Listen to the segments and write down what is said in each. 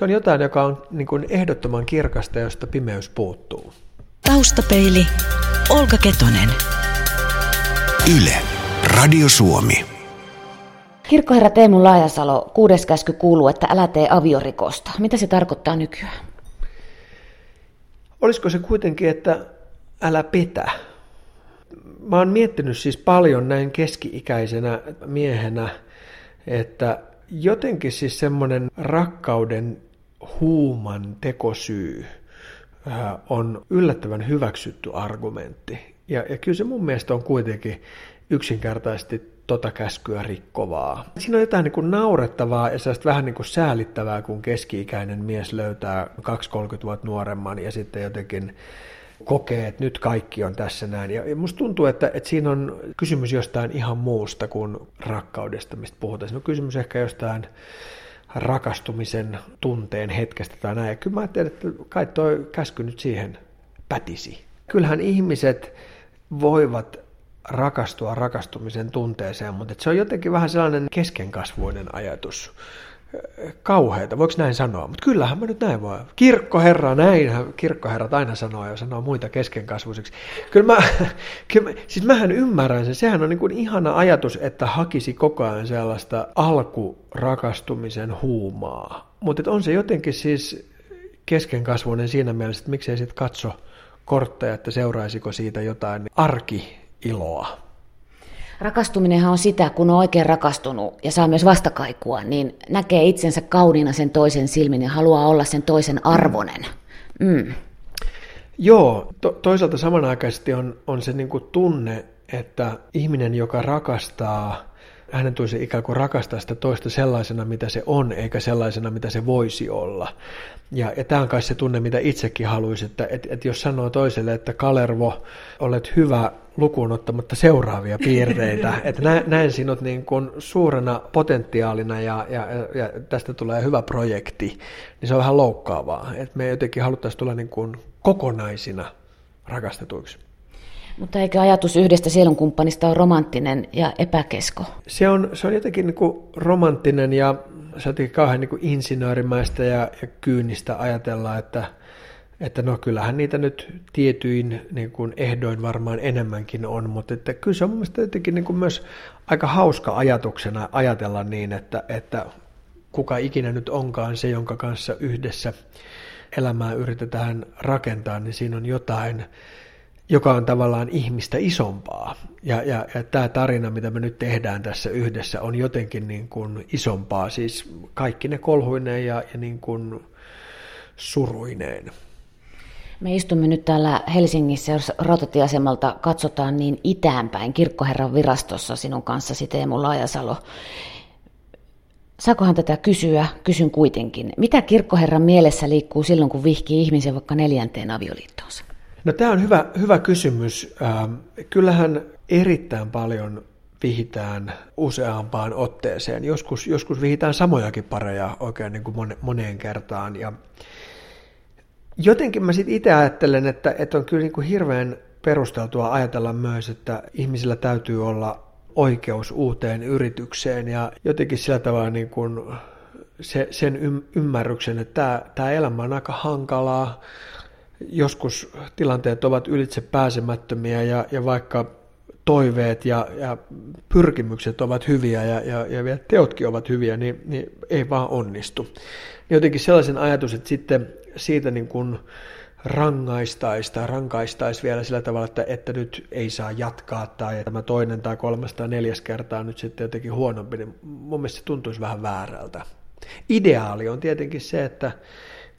Se on jotain, joka on niin kuin ehdottoman kirkasta, josta pimeys puuttuu. Taustapeili, Olga Ketonen. Yle, Radio Suomi. Kirkkoherra Teemu Laajasalo, kuudes käsky kuuluu, että älä tee aviorikosta. Mitä se tarkoittaa nykyään? Olisiko se kuitenkin, että älä petä? Mä oon miettinyt siis paljon näin keski-ikäisenä miehenä, että jotenkin siis semmoinen rakkauden huuman tekosyy on yllättävän hyväksytty argumentti. Ja, ja kyllä se mun mielestä on kuitenkin yksinkertaisesti tota käskyä rikkovaa. Siinä on jotain niin kuin naurettavaa ja sellaista vähän niin kuin säälittävää, kun keski-ikäinen mies löytää 2-30 vuotta nuoremman ja sitten jotenkin kokee, että nyt kaikki on tässä näin. Ja musta tuntuu, että, että siinä on kysymys jostain ihan muusta kuin rakkaudesta, mistä puhutaan. Siinä on kysymys ehkä jostain rakastumisen tunteen hetkestä tai näin. Ja kyllä mä ajattelin, että kai toi käsky nyt siihen pätisi. Kyllähän ihmiset voivat rakastua rakastumisen tunteeseen, mutta se on jotenkin vähän sellainen keskenkasvuinen ajatus. Kauheita, voiko näin sanoa? Mutta kyllähän mä nyt näin voi. Kirkkoherra, näin kirkkoherrat aina sanoo ja sanoo muita keskenkasvuisiksi. Kyllä mä, kyllä mä, siis mähän ymmärrän sen. Sehän on niin kuin ihana ajatus, että hakisi koko ajan sellaista alkurakastumisen huumaa. Mutta on se jotenkin siis keskenkasvuinen siinä mielessä, että miksei sitten katso kortteja, että seuraisiko siitä jotain arki iloa. Rakastuminenhan on sitä, kun on oikein rakastunut ja saa myös vastakaikua, niin näkee itsensä kauniina sen toisen silmin ja haluaa olla sen toisen arvonen. Mm. Joo, to- toisaalta samanaikaisesti on, on se niinku tunne, että ihminen, joka rakastaa, hänen tulisi ikään kuin rakastaa sitä toista sellaisena, mitä se on, eikä sellaisena, mitä se voisi olla. Ja, ja tämä on kai se tunne, mitä itsekin haluaisin, että et, et jos sanoo toiselle, että Kalervo, olet hyvä lukuun ottamatta seuraavia piirteitä, että näen, näen sinut niin kuin suurena potentiaalina ja, ja, ja tästä tulee hyvä projekti, niin se on vähän loukkaavaa, että me jotenkin haluttaisiin tulla niin kuin kokonaisina rakastetuiksi. Mutta eikö ajatus yhdestä sielunkumppanista ole romanttinen ja epäkesko? Se on, se on jotenkin niin kuin romanttinen ja se on kauhean niin kuin insinöörimäistä ja, ja kyynistä ajatella, että, että no kyllähän niitä nyt tietyin niin kuin ehdoin varmaan enemmänkin on, mutta että kyllä se on mun jotenkin niin kuin myös aika hauska ajatuksena ajatella niin, että, että kuka ikinä nyt onkaan se, jonka kanssa yhdessä elämää yritetään rakentaa, niin siinä on jotain, joka on tavallaan ihmistä isompaa. Ja, ja, ja tämä tarina, mitä me nyt tehdään tässä yhdessä, on jotenkin niin kuin isompaa, siis kaikki ne kolhuineen ja, ja niin kuin suruineen. Me istumme nyt täällä Helsingissä, jos rautatieasemalta katsotaan niin itäänpäin kirkkoherran virastossa sinun kanssasi Teemu Laajasalo. Saakohan tätä kysyä? Kysyn kuitenkin. Mitä kirkkoherran mielessä liikkuu silloin, kun vihkii ihmisen vaikka neljänteen avioliittoonsa? No tämä on hyvä, hyvä kysymys. Ähm, kyllähän erittäin paljon vihitään useampaan otteeseen. Joskus, joskus vihitään samojakin pareja oikein niin kuin moneen kertaan. Ja jotenkin mä sitten itse ajattelen, että, että on kyllä niin kuin hirveän perusteltua ajatella myös, että ihmisillä täytyy olla oikeus uuteen yritykseen ja jotenkin sillä tavalla niin kuin se, sen ymmärryksen, että tämä, tämä elämä on aika hankalaa, joskus tilanteet ovat ylitse pääsemättömiä ja, ja vaikka toiveet ja, ja pyrkimykset ovat hyviä ja, ja, ja teotkin ovat hyviä, niin, niin ei vaan onnistu. Jotenkin sellaisen ajatus, että sitten siitä niin kuin rangaistaisi tai rankaistaisi vielä sillä tavalla, että, että nyt ei saa jatkaa tai tämä toinen tai kolmas tai neljäs kertaa nyt sitten jotenkin huonompi, niin mun mielestä se tuntuisi vähän väärältä. Ideaali on tietenkin se, että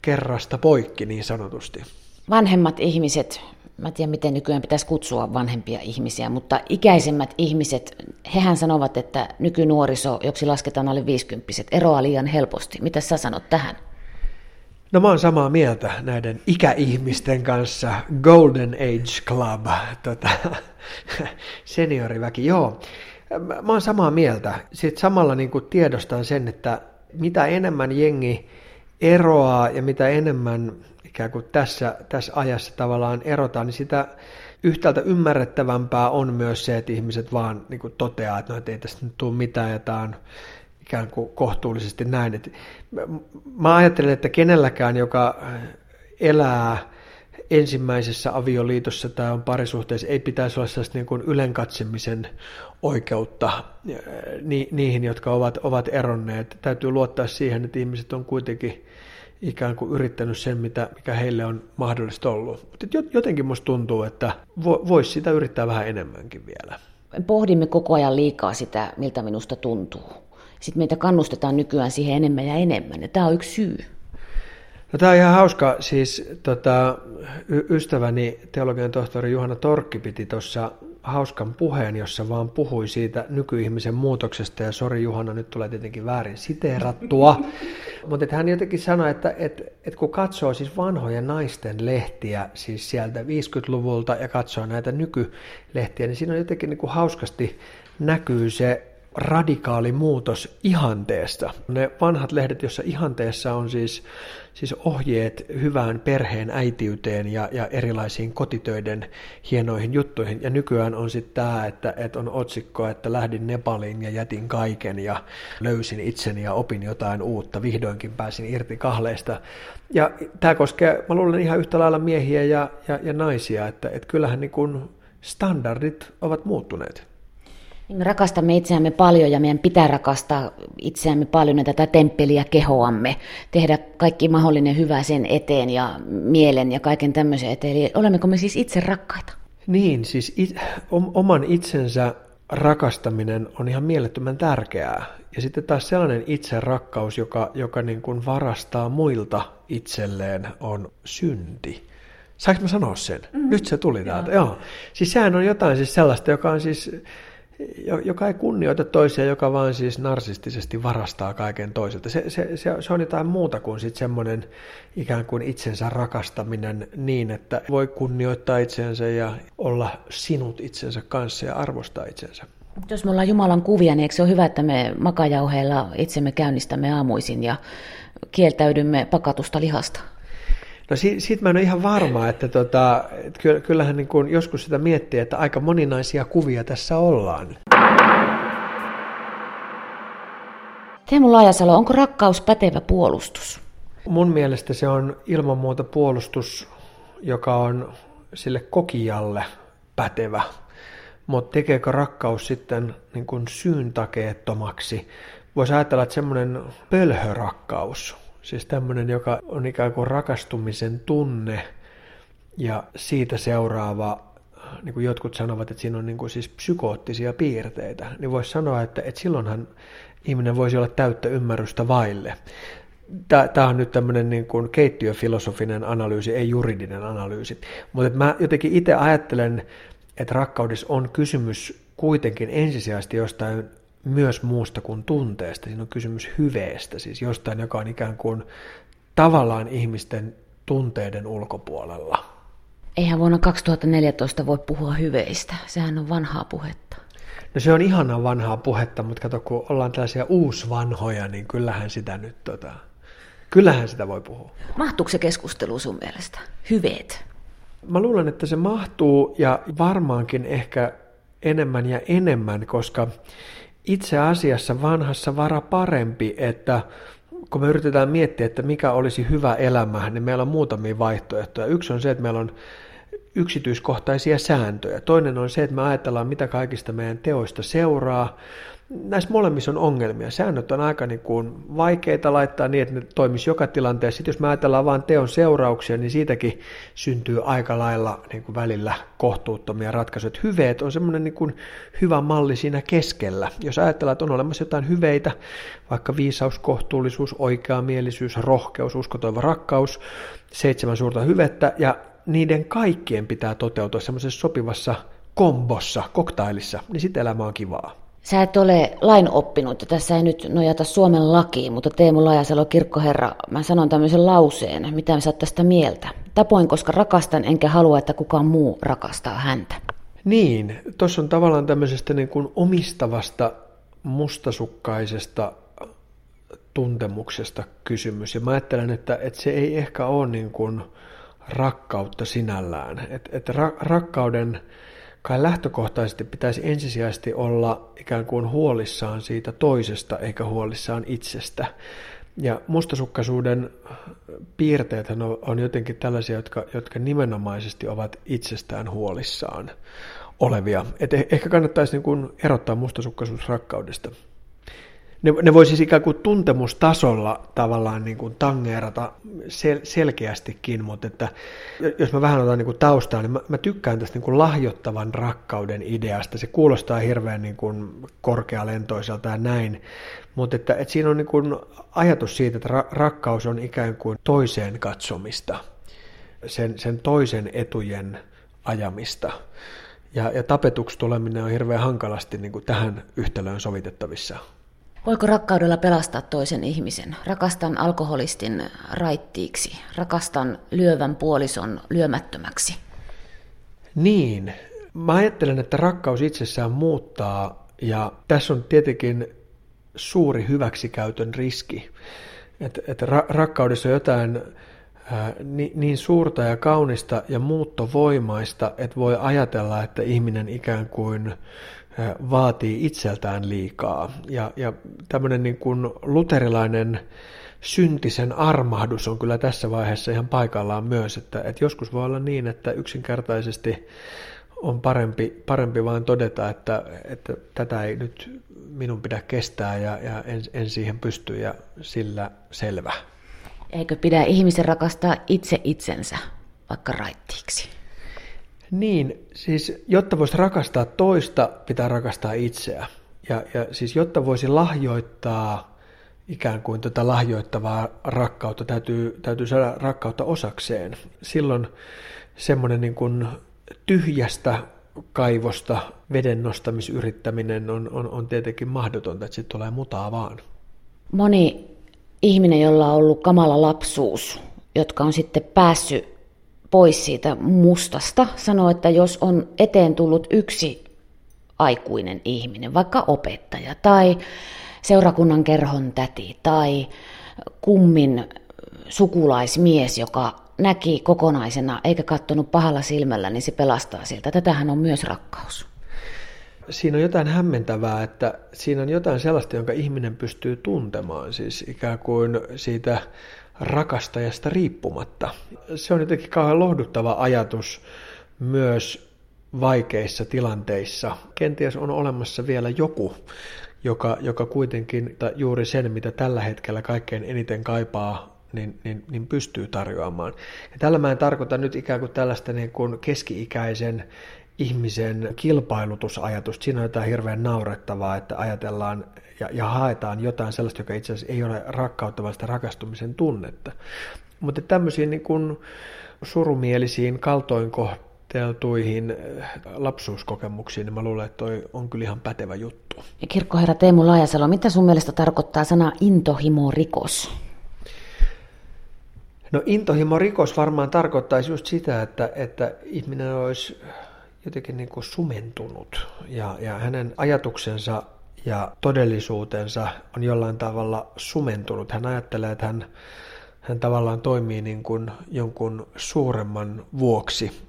kerrasta poikki niin sanotusti. Vanhemmat ihmiset, mä tiedän miten nykyään pitäisi kutsua vanhempia ihmisiä, mutta ikäisemmät ihmiset, hehän sanovat, että nykynuoriso, joksi lasketaan alle 50 eroaa liian helposti. Mitä sä sanot tähän? No mä oon samaa mieltä näiden ikäihmisten kanssa. Golden Age Club, tota, senioriväki, joo. Mä oon samaa mieltä. Sitten samalla niin tiedostan sen, että mitä enemmän jengi eroaa ja mitä enemmän ikään kuin tässä, tässä ajassa tavallaan erotaan, niin sitä yhtäältä ymmärrettävämpää on myös se, että ihmiset vaan niin kuin toteaa, että no, että ei tästä nyt tule mitään ja tämä on ikään kuin kohtuullisesti näin. Et mä ajattelen, että kenelläkään, joka elää ensimmäisessä avioliitossa tai on parisuhteessa, ei pitäisi olla sellaista niin kuin ylenkatsemisen oikeutta ni, niihin, jotka ovat, ovat eronneet. Täytyy luottaa siihen, että ihmiset on kuitenkin ikään kuin yrittänyt sen, mitä, mikä heille on mahdollista ollut. Mutta jotenkin musta tuntuu, että vo, voisi sitä yrittää vähän enemmänkin vielä. Pohdimme koko ajan liikaa sitä, miltä minusta tuntuu. Sitten meitä kannustetaan nykyään siihen enemmän ja enemmän, ja tämä on yksi syy. No, tämä on ihan hauska. Siis tota, y- ystäväni teologian tohtori Juhana Torkki piti tuossa hauskan puheen, jossa vaan puhui siitä nykyihmisen muutoksesta, ja sori Juhana, nyt tulee tietenkin väärin siteerattua, mutta hän jotenkin sanoi, että, että, että kun katsoo siis vanhoja naisten lehtiä, siis sieltä 50-luvulta, ja katsoo näitä nykylehtiä, niin siinä on jotenkin niin kuin hauskasti näkyy se radikaali muutos ihanteesta. Ne vanhat lehdet, joissa ihanteessa on siis, siis ohjeet hyvään perheen äitiyteen ja, ja erilaisiin kotitöiden hienoihin juttuihin. Ja nykyään on sitten tämä, että, että on otsikko, että lähdin Nepaliin ja jätin kaiken ja löysin itseni ja opin jotain uutta. Vihdoinkin pääsin irti kahleista. Ja tämä koskee, mä luulen ihan yhtä lailla miehiä ja, ja, ja naisia, että, että kyllähän niin kun standardit ovat muuttuneet. Me rakastamme itseämme paljon ja meidän pitää rakastaa itseämme paljon ja tätä temppeliä kehoamme, tehdä kaikki mahdollinen hyvä sen eteen ja mielen ja kaiken tämmöisen eteen. Eli olemmeko me siis itse rakkaita? Niin, siis it, oman itsensä rakastaminen on ihan mielettömän tärkeää. Ja sitten taas sellainen itse rakkaus, joka, joka niin kuin varastaa muilta itselleen, on synti. Saanko mä sanoa sen? Mm. Nyt se tuli täältä. Joo. Siis sehän on jotain siis sellaista, joka on siis joka ei kunnioita toisia, joka vaan siis narsistisesti varastaa kaiken toiselta. Se, se, se, se on jotain muuta kuin sitten semmoinen ikään kuin itsensä rakastaminen niin, että voi kunnioittaa itsensä ja olla sinut itsensä kanssa ja arvostaa itsensä. Jos me ollaan Jumalan kuvia, niin eikö se ole hyvä, että me makajauheella itsemme käynnistämme aamuisin ja kieltäydymme pakatusta lihasta? No si- siitä mä en ole ihan varma, että tota, et kyllähän niin kuin joskus sitä miettii, että aika moninaisia kuvia tässä ollaan. Teemu Laajasalo, onko rakkaus pätevä puolustus? Mun mielestä se on ilman muuta puolustus, joka on sille kokijalle pätevä. Mutta tekeekö rakkaus sitten niin kuin syyntakeettomaksi? Voisi ajatella, että semmoinen pölhörakkaus, Siis tämmöinen, joka on ikään kuin rakastumisen tunne ja siitä seuraava, niin kuin jotkut sanovat, että siinä on niin kuin siis psykoottisia piirteitä, niin voisi sanoa, että, että silloinhan ihminen voisi olla täyttä ymmärrystä vaille. Tämä on nyt tämmöinen niin kuin keittiöfilosofinen analyysi, ei juridinen analyysi. Mutta mä jotenkin itse ajattelen, että rakkaudessa on kysymys kuitenkin ensisijaisesti jostain myös muusta kuin tunteesta. Siinä on kysymys hyveestä, siis jostain, joka on ikään kuin tavallaan ihmisten tunteiden ulkopuolella. Eihän vuonna 2014 voi puhua hyveistä, sehän on vanhaa puhetta. No se on ihanaa vanhaa puhetta, mutta kato, kun ollaan tällaisia uusvanhoja, niin kyllähän sitä nyt tota, kyllähän sitä voi puhua. Mahtuuko se keskustelu sun mielestä? Hyveet? Mä luulen, että se mahtuu ja varmaankin ehkä enemmän ja enemmän, koska itse asiassa vanhassa vara parempi, että kun me yritetään miettiä, että mikä olisi hyvä elämä, niin meillä on muutamia vaihtoehtoja. Yksi on se, että meillä on yksityiskohtaisia sääntöjä. Toinen on se, että me ajatellaan, mitä kaikista meidän teoista seuraa näissä molemmissa on ongelmia. Säännöt on aika niin kuin vaikeita laittaa niin, että ne toimisi joka tilanteessa. Sitten jos me ajatellaan vain teon seurauksia, niin siitäkin syntyy aika lailla niin kuin välillä kohtuuttomia ratkaisuja. Hyveet on semmoinen niin hyvä malli siinä keskellä. Jos ajatellaan, että on olemassa jotain hyveitä, vaikka viisaus, kohtuullisuus, oikeamielisyys, rohkeus, uskotoiva rakkaus, seitsemän suurta hyvettä, ja niiden kaikkien pitää toteutua semmoisessa sopivassa kombossa, koktailissa, niin sitten elämä on kivaa. Sä et ole lain oppinut, ja tässä ei nyt nojata Suomen lakiin, mutta Teemu Lajasalo, kirkkoherra, mä sanon tämmöisen lauseen, mitä sä oot tästä mieltä. Tapoin, koska rakastan, enkä halua, että kukaan muu rakastaa häntä. Niin, tuossa on tavallaan tämmöisestä niin kuin omistavasta, mustasukkaisesta tuntemuksesta kysymys. Ja mä ajattelen, että, että se ei ehkä ole niin kuin rakkautta sinällään. Että, että ra- rakkauden kai lähtökohtaisesti pitäisi ensisijaisesti olla ikään kuin huolissaan siitä toisesta eikä huolissaan itsestä. Ja mustasukkaisuuden piirteet on, on jotenkin tällaisia, jotka, jotka nimenomaisesti ovat itsestään huolissaan olevia. Et eh, ehkä kannattaisi niin kuin erottaa mustasukkaisuus rakkaudesta ne, ne voi siis ikään kuin tuntemustasolla tavallaan niin kuin tangeerata sel, selkeästikin, mutta että jos mä vähän otan niin kuin taustaa, niin mä, mä tykkään tästä niin kuin lahjoittavan rakkauden ideasta. Se kuulostaa hirveän niin kuin korkealentoiselta ja näin, mutta että, että siinä on niin kuin ajatus siitä, että ra, rakkaus on ikään kuin toiseen katsomista, sen, sen toisen etujen ajamista. Ja, ja tapetuksi tuleminen on hirveän hankalasti niin kuin tähän yhtälöön sovitettavissa. Voiko rakkaudella pelastaa toisen ihmisen? Rakastan alkoholistin raittiiksi. Rakastan lyövän puolison lyömättömäksi. Niin. Mä ajattelen, että rakkaus itsessään muuttaa ja tässä on tietenkin suuri hyväksikäytön riski. Että et ra- rakkaudessa on jotain ää, niin, niin suurta ja kaunista ja muuttovoimaista, että voi ajatella, että ihminen ikään kuin vaatii itseltään liikaa. Ja, ja tämmöinen niin kuin luterilainen syntisen armahdus on kyllä tässä vaiheessa ihan paikallaan myös, että, että joskus voi olla niin, että yksinkertaisesti on parempi, parempi vain todeta, että, että tätä ei nyt minun pidä kestää ja, ja en, en siihen pysty ja sillä selvä. Eikö pidä ihmisen rakastaa itse itsensä vaikka raittiiksi? Niin, siis jotta voisi rakastaa toista, pitää rakastaa itseä. Ja, ja siis jotta voisi lahjoittaa ikään kuin tätä lahjoittavaa rakkautta, täytyy, täytyy saada rakkautta osakseen. Silloin semmoinen niin kuin tyhjästä kaivosta veden nostamisyrittäminen on, on, on tietenkin mahdotonta, että sitten tulee mutaa vaan. Moni ihminen, jolla on ollut kamala lapsuus, jotka on sitten päässyt pois siitä mustasta, sanoo, että jos on eteen tullut yksi aikuinen ihminen, vaikka opettaja tai seurakunnan kerhon täti tai kummin sukulaismies, joka näki kokonaisena eikä kattonut pahalla silmällä, niin se pelastaa siltä. Tätähän on myös rakkaus. Siinä on jotain hämmentävää, että siinä on jotain sellaista, jonka ihminen pystyy tuntemaan, siis ikään kuin siitä rakastajasta riippumatta. Se on jotenkin kauhean lohduttava ajatus myös vaikeissa tilanteissa. Kenties on olemassa vielä joku, joka, joka kuitenkin juuri sen, mitä tällä hetkellä kaikkein eniten kaipaa, niin, niin, niin pystyy tarjoamaan. Ja tällä mä en tarkoita nyt ikään kuin tällaista niin kuin keski-ikäisen ihmisen kilpailutusajatusta. Siinä on jotain hirveän naurettavaa, että ajatellaan ja, ja haetaan jotain sellaista, joka itse asiassa ei ole rakkautta, vaan sitä rakastumisen tunnetta. Mutta tämmöisiin niin kuin surumielisiin, kaltoinkohteltuihin äh, lapsuuskokemuksiin, niin mä luulen, että toi on kyllä ihan pätevä juttu. Ja kirkkoherra Teemu Laajasalo, mitä sun mielestä tarkoittaa sana intohimo-rikos? No intohimo-rikos varmaan tarkoittaisi just sitä, että, että ihminen olisi jotenkin niin kuin sumentunut ja, ja hänen ajatuksensa ja todellisuutensa on jollain tavalla sumentunut. Hän ajattelee, että hän, hän tavallaan toimii niin kuin jonkun suuremman vuoksi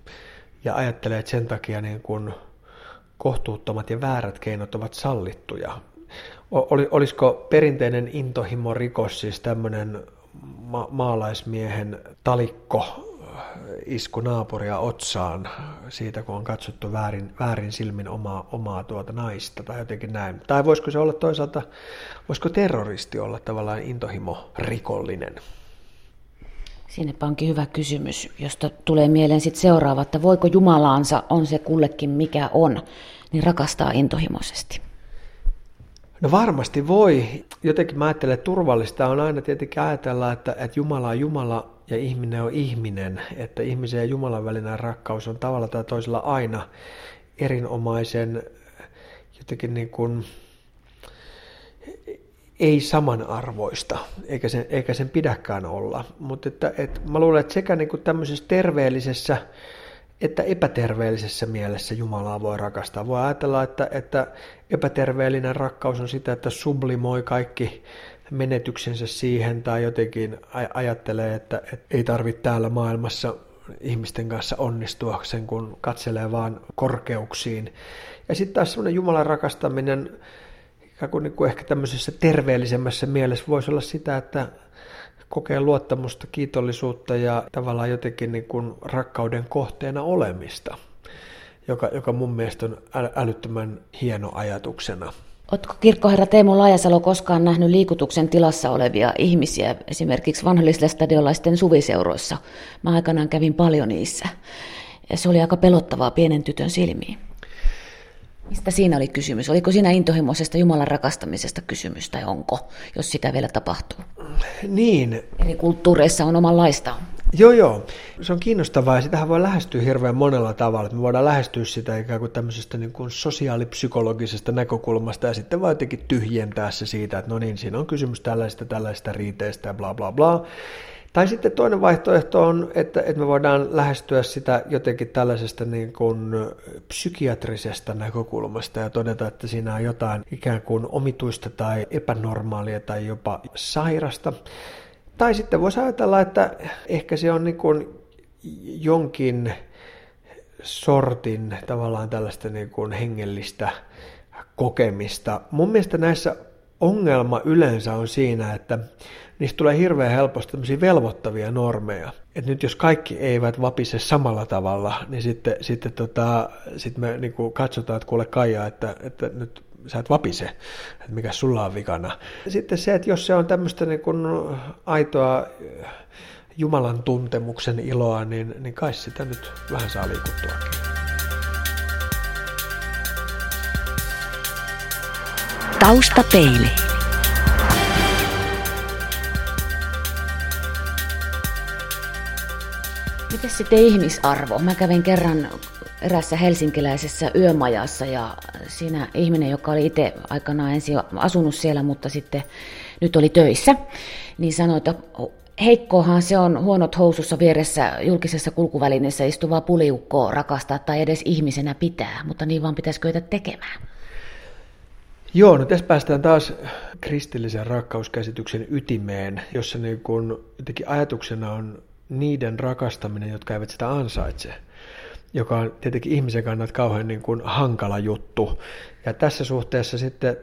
ja ajattelee, että sen takia niin kuin kohtuuttomat ja väärät keinot ovat sallittuja. Oli, olisiko perinteinen intohimo rikos siis tämmöinen ma- maalaismiehen talikko isku naapuria otsaan siitä, kun on katsottu väärin, väärin silmin omaa, omaa tuota naista tai jotenkin näin. Tai voisiko se olla toisaalta, voisiko terroristi olla tavallaan intohimo rikollinen? Siinäpä onkin hyvä kysymys, josta tulee mieleen sitten seuraava, että voiko Jumalaansa, on se kullekin mikä on, niin rakastaa intohimoisesti? No varmasti voi. Jotenkin mä ajattelen, että turvallista on aina tietenkin ajatella, että, että Jumala on Jumala ja ihminen on ihminen, että ihmisen ja Jumalan välinen rakkaus on tavalla tai toisella aina erinomaisen jotenkin niin kuin, ei samanarvoista, eikä sen, eikä sen pidäkään olla. Mutta että, että mä luulen, että sekä niin kuin tämmöisessä terveellisessä että epäterveellisessä mielessä Jumalaa voi rakastaa. Voi ajatella, että, että epäterveellinen rakkaus on sitä, että sublimoi kaikki menetyksensä siihen tai jotenkin ajattelee, että, että ei tarvitse täällä maailmassa ihmisten kanssa onnistua sen, kun katselee vaan korkeuksiin. Ja sitten taas semmoinen Jumalan rakastaminen, ikään kuin, niin kuin ehkä tämmöisessä terveellisemmässä mielessä voisi olla sitä, että kokee luottamusta, kiitollisuutta ja tavallaan jotenkin niin kuin rakkauden kohteena olemista, joka, joka mun mielestä on älyttömän hieno ajatuksena. Oletko kirkkoherra Teemu Laajasalo koskaan nähnyt liikutuksen tilassa olevia ihmisiä, esimerkiksi vanhallislestadiolaisten suviseuroissa? Mä aikanaan kävin paljon niissä. Ja se oli aika pelottavaa pienen tytön silmiin. Mistä siinä oli kysymys? Oliko siinä intohimoisesta Jumalan rakastamisesta kysymys tai onko, jos sitä vielä tapahtuu? Niin. Eli kulttuureissa on omanlaista. Joo, joo. Se on kiinnostavaa ja sitähän voi lähestyä hirveän monella tavalla. Me voidaan lähestyä sitä ikään kuin tämmöisestä niin kuin sosiaalipsykologisesta näkökulmasta ja sitten voi jotenkin tyhjentää se siitä, että no niin, siinä on kysymys tällaista, tällaista riiteistä ja bla bla bla. Tai sitten toinen vaihtoehto on, että, että me voidaan lähestyä sitä jotenkin tällaisesta niin kuin psykiatrisesta näkökulmasta ja todeta, että siinä on jotain ikään kuin omituista tai epänormaalia tai jopa sairasta. Tai sitten voisi ajatella, että ehkä se on niin kuin jonkin sortin tavallaan tällaista niin kuin hengellistä kokemista. Mun mielestä näissä ongelma yleensä on siinä, että niistä tulee hirveän helposti tämmöisiä velvoittavia normeja. Et nyt jos kaikki eivät vapise samalla tavalla, niin sitten, sitten tota, sit me niin katsotaan, että kuule Kaija, että, että nyt sä et vapise, että mikä sulla on vikana. Sitten se, että jos se on tämmöistä niin kuin aitoa Jumalan tuntemuksen iloa, niin, niin kai sitä nyt vähän saa liikuttuakin. Taustapeili. Miten sitten ihmisarvo? Mä kävin kerran erässä helsinkiläisessä yömajassa ja siinä ihminen, joka oli itse aikanaan ensin asunut siellä, mutta sitten nyt oli töissä, niin sanoi, että heikkoahan se on huonot housussa vieressä julkisessa kulkuvälineessä istuvaa puliukkoa rakastaa tai edes ihmisenä pitää, mutta niin vaan pitäisi kyetä tekemään. Joo, no tässä päästään taas kristillisen rakkauskäsityksen ytimeen, jossa niin kun jotenkin ajatuksena on niiden rakastaminen, jotka eivät sitä ansaitse joka on tietenkin ihmisen kannalta kauhean niin kuin hankala juttu. Ja tässä suhteessa sitten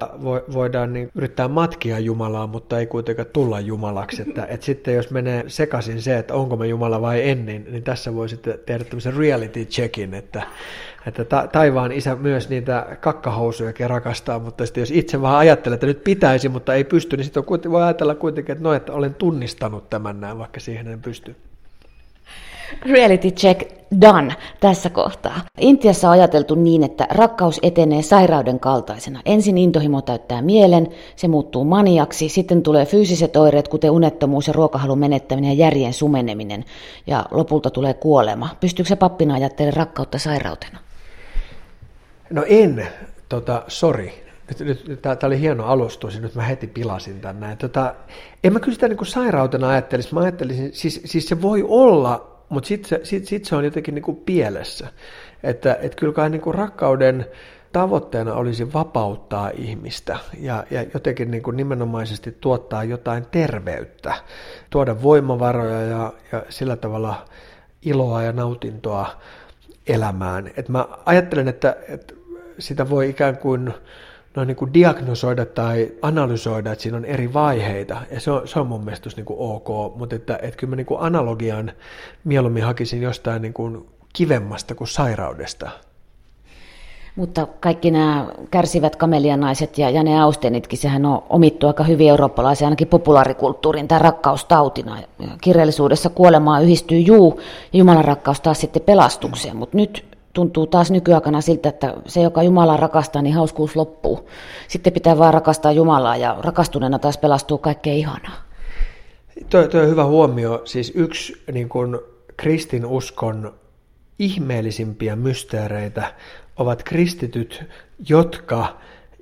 voidaan niin yrittää matkia Jumalaa, mutta ei kuitenkaan tulla Jumalaksi. Että, että sitten jos menee sekaisin se, että onko me Jumala vai en, niin, niin tässä voi sitten tehdä tämmöisen reality checkin, että, että ta, taivaan isä myös niitä kakkahousuja rakastaa, mutta sitten jos itse vaan ajattelee, että nyt pitäisi, mutta ei pysty, niin sitten voi ajatella kuitenkin, että no, että olen tunnistanut tämän näin, vaikka siihen en pysty. Reality check done tässä kohtaa. Intiassa on ajateltu niin, että rakkaus etenee sairauden kaltaisena. Ensin intohimo täyttää mielen, se muuttuu maniaksi, sitten tulee fyysiset oireet, kuten unettomuus ja ruokahalun menettäminen ja järjen sumeneminen, ja lopulta tulee kuolema. Pystyykö se pappina ajattelemaan rakkautta sairautena? No en, tota, sorry. Nyt, nyt, nyt tämä oli hieno alustus nyt mä heti pilasin tänne. Tota, en mä kyllä sitä niin kuin sairautena ajattelisi. Mä ajattelisin, siis, siis se voi olla mutta sitten se, sit, sit se on jotenkin niin kuin pielessä. Että et kyllä kai kuin rakkauden tavoitteena olisi vapauttaa ihmistä ja, ja jotenkin niin kuin nimenomaisesti tuottaa jotain terveyttä, tuoda voimavaroja ja, ja sillä tavalla iloa ja nautintoa elämään. Et mä ajattelen, että, että sitä voi ikään kuin no, niin kuin diagnosoida tai analysoida, että siinä on eri vaiheita, ja se on, se on mun mielestä niin kuin ok, mutta että, että kyllä mä niin kuin analogian mieluummin hakisin jostain niin kuin kivemmasta kuin sairaudesta. Mutta kaikki nämä kärsivät kamelianaiset ja Jane Austenitkin, sehän on omittu aika hyvin eurooppalaisen ainakin populaarikulttuurin tai rakkaustautina. Kirjallisuudessa kuolemaa yhdistyy juu ja Jumalan rakkaus taas sitten pelastukseen, mutta nyt tuntuu taas nykyaikana siltä, että se, joka Jumalaa rakastaa, niin hauskuus loppuu. Sitten pitää vaan rakastaa Jumalaa ja rakastuneena taas pelastuu kaikkea ihanaa. Tuo, tuo on hyvä huomio. Siis yksi niin kuin kristinuskon ihmeellisimpiä mysteereitä ovat kristityt, jotka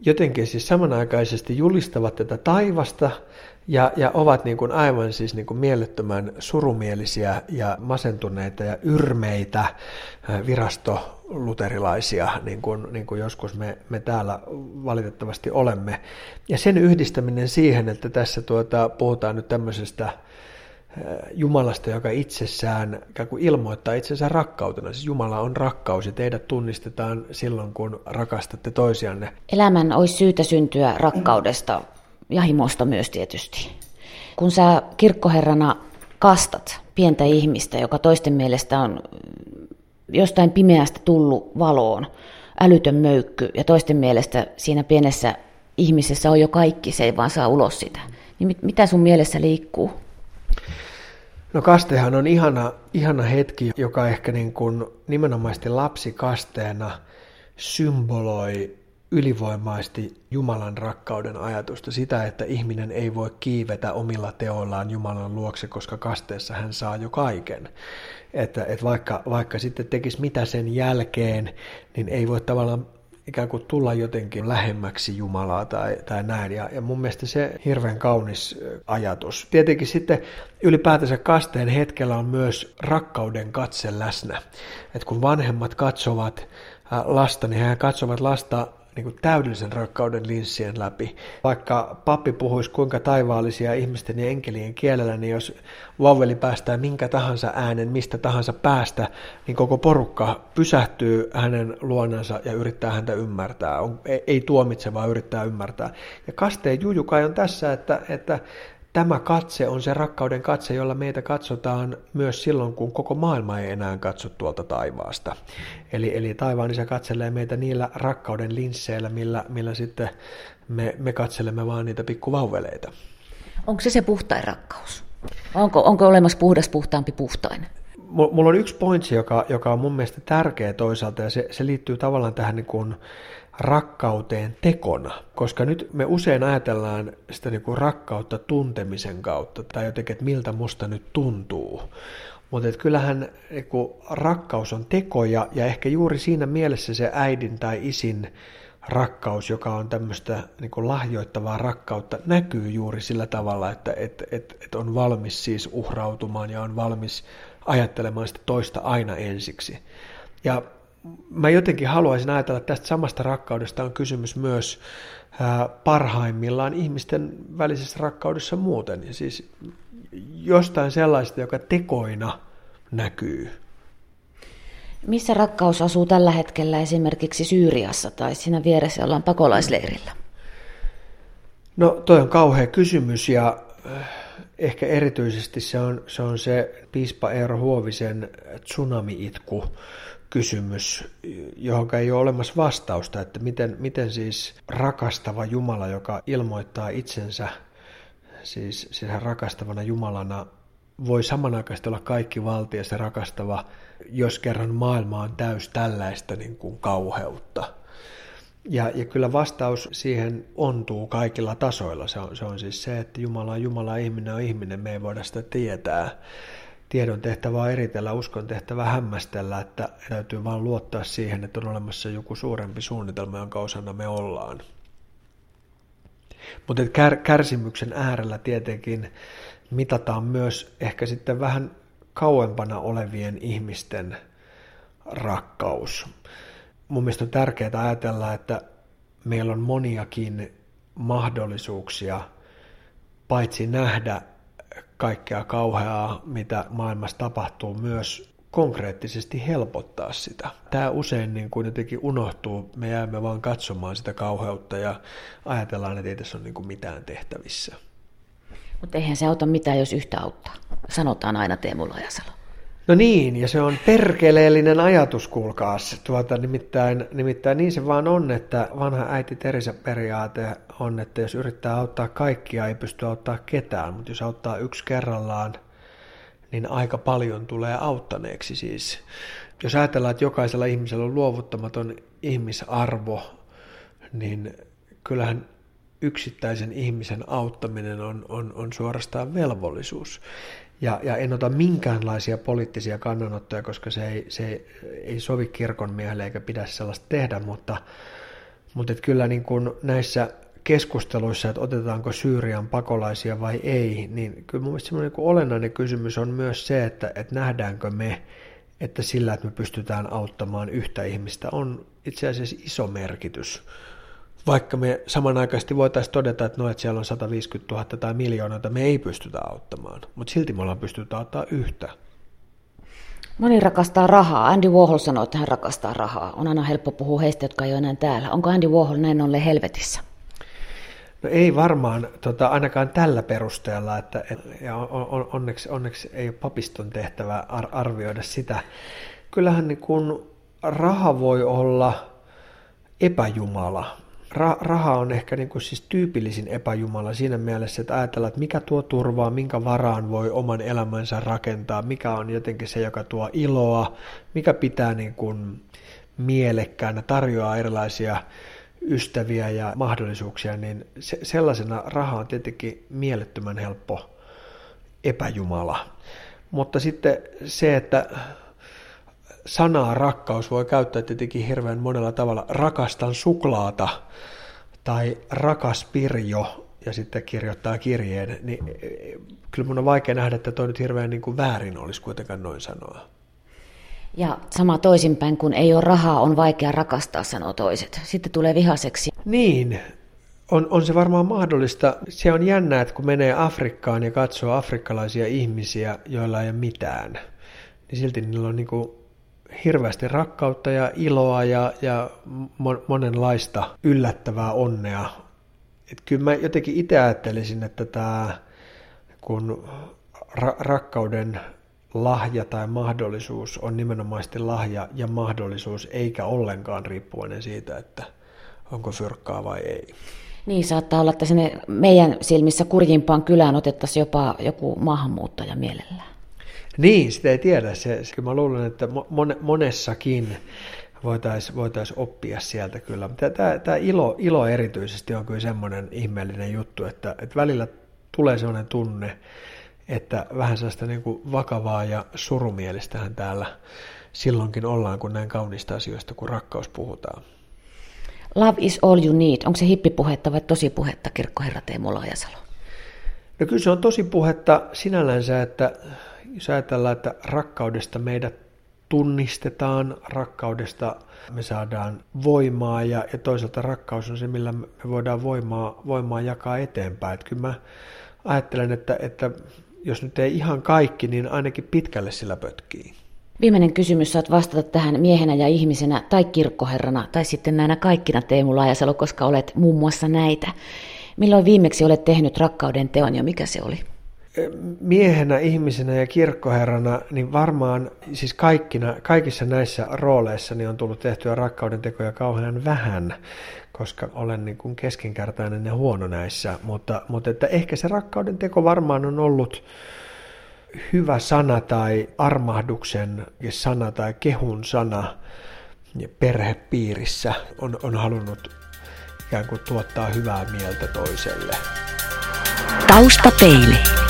jotenkin siis samanaikaisesti julistavat tätä taivasta ja, ja ovat niin kuin aivan siis niin kuin mielettömän surumielisiä ja masentuneita ja yrmeitä virastoluterilaisia, niin kuin, niin kuin joskus me, me täällä valitettavasti olemme. Ja sen yhdistäminen siihen, että tässä tuota, puhutaan nyt tämmöisestä Jumalasta, joka itsessään kuin ilmoittaa itsensä rakkautena. Siis Jumala on rakkaus ja teidät tunnistetaan silloin, kun rakastatte toisianne. Elämän olisi syytä syntyä rakkaudesta ja himosta myös tietysti. Kun sä kirkkoherrana kastat pientä ihmistä, joka toisten mielestä on jostain pimeästä tullut valoon, älytön möykky, ja toisten mielestä siinä pienessä ihmisessä on jo kaikki, se ei vaan saa ulos sitä. Niin mit, mitä sun mielessä liikkuu? No kastehan on ihana, ihana hetki, joka ehkä niin kuin nimenomaisesti lapsikasteena symboloi ylivoimaisesti Jumalan rakkauden ajatusta, sitä, että ihminen ei voi kiivetä omilla teoillaan Jumalan luokse, koska kasteessa hän saa jo kaiken. Että, että vaikka, vaikka sitten tekisi mitä sen jälkeen, niin ei voi tavallaan ikään kuin tulla jotenkin lähemmäksi Jumalaa tai, tai näin. Ja, ja mun mielestä se hirveän kaunis ajatus. Tietenkin sitten ylipäätänsä kasteen hetkellä on myös rakkauden katse läsnä. että kun vanhemmat katsovat lasta, niin he katsovat lasta niin kuin täydellisen rakkauden linssien läpi. Vaikka pappi puhuisi kuinka taivaallisia ihmisten ja enkelien kielellä, niin jos vauveli päästää minkä tahansa äänen mistä tahansa päästä, niin koko porukka pysähtyy hänen luonansa ja yrittää häntä ymmärtää. On, ei tuomitse, vaan yrittää ymmärtää. Ja kasteen jujukai on tässä, että, että Tämä katse on se rakkauden katse, jolla meitä katsotaan myös silloin, kun koko maailma ei enää katso tuolta taivaasta. Eli, eli taivaan isä katselee meitä niillä rakkauden linsseillä, millä, millä sitten me, me katselemme vaan niitä pikkuvauveleita. Onko se se puhtain rakkaus? Onko, onko olemassa puhdas puhtaampi puhtain? Mulla on yksi pointsi, joka, joka on mun mielestä tärkeä toisaalta, ja se, se liittyy tavallaan tähän niin kuin rakkauteen tekona, koska nyt me usein ajatellaan sitä niin kuin rakkautta tuntemisen kautta tai jotenkin, että miltä musta nyt tuntuu. Mutta kyllähän niin kuin, rakkaus on teko ja, ja ehkä juuri siinä mielessä se äidin tai isin rakkaus, joka on tämmöistä niin kuin lahjoittavaa rakkautta, näkyy juuri sillä tavalla, että et, et, et on valmis siis uhrautumaan ja on valmis ajattelemaan sitä toista aina ensiksi. Ja mä jotenkin haluaisin ajatella, että tästä samasta rakkaudesta on kysymys myös parhaimmillaan ihmisten välisessä rakkaudessa muuten. Ja siis jostain sellaista, joka tekoina näkyy. Missä rakkaus asuu tällä hetkellä esimerkiksi Syyriassa tai siinä vieressä ollaan pakolaisleirillä? No toi on kauhea kysymys ja ehkä erityisesti se on se, on se piispa Eero Huovisen tsunami-itku kysymys, johon ei ole olemassa vastausta, että miten, miten siis rakastava Jumala, joka ilmoittaa itsensä siis, siis rakastavana Jumalana, voi samanaikaisesti olla kaikki valtias ja rakastava, jos kerran maailma on täys tällaista niin kuin kauheutta. Ja, ja kyllä vastaus siihen ontuu kaikilla tasoilla. Se on, se on siis se, että Jumala on Jumala, ihminen on ihminen, me ei voida sitä tietää tiedon tehtävä on eritellä, uskon tehtävä hämmästellä, että täytyy vain luottaa siihen, että on olemassa joku suurempi suunnitelma, jonka osana me ollaan. Mutta kär, kärsimyksen äärellä tietenkin mitataan myös ehkä sitten vähän kauempana olevien ihmisten rakkaus. Mun mielestä on tärkeää ajatella, että meillä on moniakin mahdollisuuksia paitsi nähdä kaikkea kauheaa, mitä maailmassa tapahtuu, myös konkreettisesti helpottaa sitä. Tämä usein niin kuin jotenkin unohtuu, me jäämme vaan katsomaan sitä kauheutta ja ajatellaan, että ei tässä ole niin kuin mitään tehtävissä. Mutta eihän se auta mitään, jos yhtä auttaa. Sanotaan aina Teemu Lajasalo. No niin, ja se on perkeleellinen ajatus, kuulkaas. Tuota, nimittäin, nimittäin niin se vaan on, että vanha äiti Teresa periaate on, että jos yrittää auttaa kaikkia, ei pysty auttaa ketään, mutta jos auttaa yksi kerrallaan, niin aika paljon tulee auttaneeksi siis. Jos ajatellaan, että jokaisella ihmisellä on luovuttamaton ihmisarvo, niin kyllähän yksittäisen ihmisen auttaminen on, on, on suorastaan velvollisuus. Ja, ja en ota minkäänlaisia poliittisia kannanottoja, koska se ei, se ei sovi kirkon miehelle eikä pidä sellaista tehdä, mutta, mutta että kyllä niin kuin näissä keskusteluissa, että otetaanko Syyrian pakolaisia vai ei, niin kyllä mun mielestä niin olennainen kysymys on myös se, että, että nähdäänkö me, että sillä, että me pystytään auttamaan yhtä ihmistä, on itse asiassa iso merkitys vaikka me samanaikaisesti voitaisiin todeta, että, no, että siellä on 150 000 tai miljoonaa, me ei pystytä auttamaan, mutta silti me ollaan pystytty auttaa yhtä. Moni rakastaa rahaa. Andy Warhol sanoo, että hän rakastaa rahaa. On aina helppo puhua heistä, jotka ei ole enää täällä. Onko Andy Warhol näin ollen helvetissä? No ei varmaan tota, ainakaan tällä perusteella, että et, ja on, on, onneksi, onneksi ei ole papiston tehtävä ar- arvioida sitä. Kyllähän niin kun raha voi olla epäjumala. Ra- raha on ehkä niin kuin siis tyypillisin epäjumala siinä mielessä, että ajatellaan, että mikä tuo turvaa, minkä varaan voi oman elämänsä rakentaa, mikä on jotenkin se, joka tuo iloa, mikä pitää niin kuin mielekkäänä, tarjoaa erilaisia ystäviä ja mahdollisuuksia, niin se, sellaisena raha on tietenkin mielettömän helppo epäjumala. Mutta sitten se, että sanaa rakkaus voi käyttää tietenkin hirveän monella tavalla. Rakastan suklaata tai rakas Pirjo ja sitten kirjoittaa kirjeen, niin kyllä mun on vaikea nähdä, että toi nyt hirveän niin kuin väärin olisi kuitenkaan noin sanoa. Ja sama toisinpäin, kun ei ole rahaa, on vaikea rakastaa, sanoo toiset. Sitten tulee vihaseksi. Niin, on, on se varmaan mahdollista. Se on jännää, että kun menee Afrikkaan ja katsoo afrikkalaisia ihmisiä, joilla ei ole mitään, niin silti niillä on niin kuin hirveästi rakkautta ja iloa ja, ja monenlaista yllättävää onnea. Et kyllä mä jotenkin itse ajattelisin, että tämä kun ra- rakkauden lahja tai mahdollisuus on nimenomaisesti lahja ja mahdollisuus, eikä ollenkaan riippuvainen siitä, että onko fyrkkaa vai ei. Niin, saattaa olla, että sinne meidän silmissä kurjimpaan kylään otettaisiin jopa joku maahanmuuttaja mielellään. Niin, sitä ei tiedä. Se, se, mä luulen, että monessakin voitaisiin voitais oppia sieltä kyllä. Tämä, ilo, ilo erityisesti on kyllä semmoinen ihmeellinen juttu, että, että välillä tulee sellainen tunne, että vähän sellaista niin kuin vakavaa ja surumielistähän täällä silloinkin ollaan, kun näin kaunista asioista, kun rakkaus puhutaan. Love is all you need. Onko se hippipuhetta vai tosi puhetta, kirkkoherra Teemu Laajasalo? No kyllä se on tosi puhetta sinällänsä, että jos ajatellaan, että rakkaudesta meidät tunnistetaan, rakkaudesta me saadaan voimaa ja, ja toisaalta rakkaus on se, millä me voidaan voimaa, voimaa jakaa eteenpäin. Että kyllä mä ajattelen, että, että jos nyt ei ihan kaikki, niin ainakin pitkälle sillä pötkii. Viimeinen kysymys, saat vastata tähän miehenä ja ihmisenä tai kirkkoherrana tai sitten näinä kaikkina Teemu Laajasalo, koska olet muun muassa näitä. Milloin viimeksi olet tehnyt rakkauden teon ja mikä se oli? Miehenä, ihmisenä ja kirkkoherrana, niin varmaan siis kaikkina, kaikissa näissä rooleissa niin on tullut tehtyä rakkauden tekoja kauhean vähän, koska olen niin kuin keskinkertainen ja huono näissä, mutta, mutta että ehkä se rakkauden teko varmaan on ollut hyvä sana tai armahduksen sana tai kehun sana perhepiirissä on, on halunnut ikään kuin tuottaa hyvää mieltä toiselle. Taustapeili.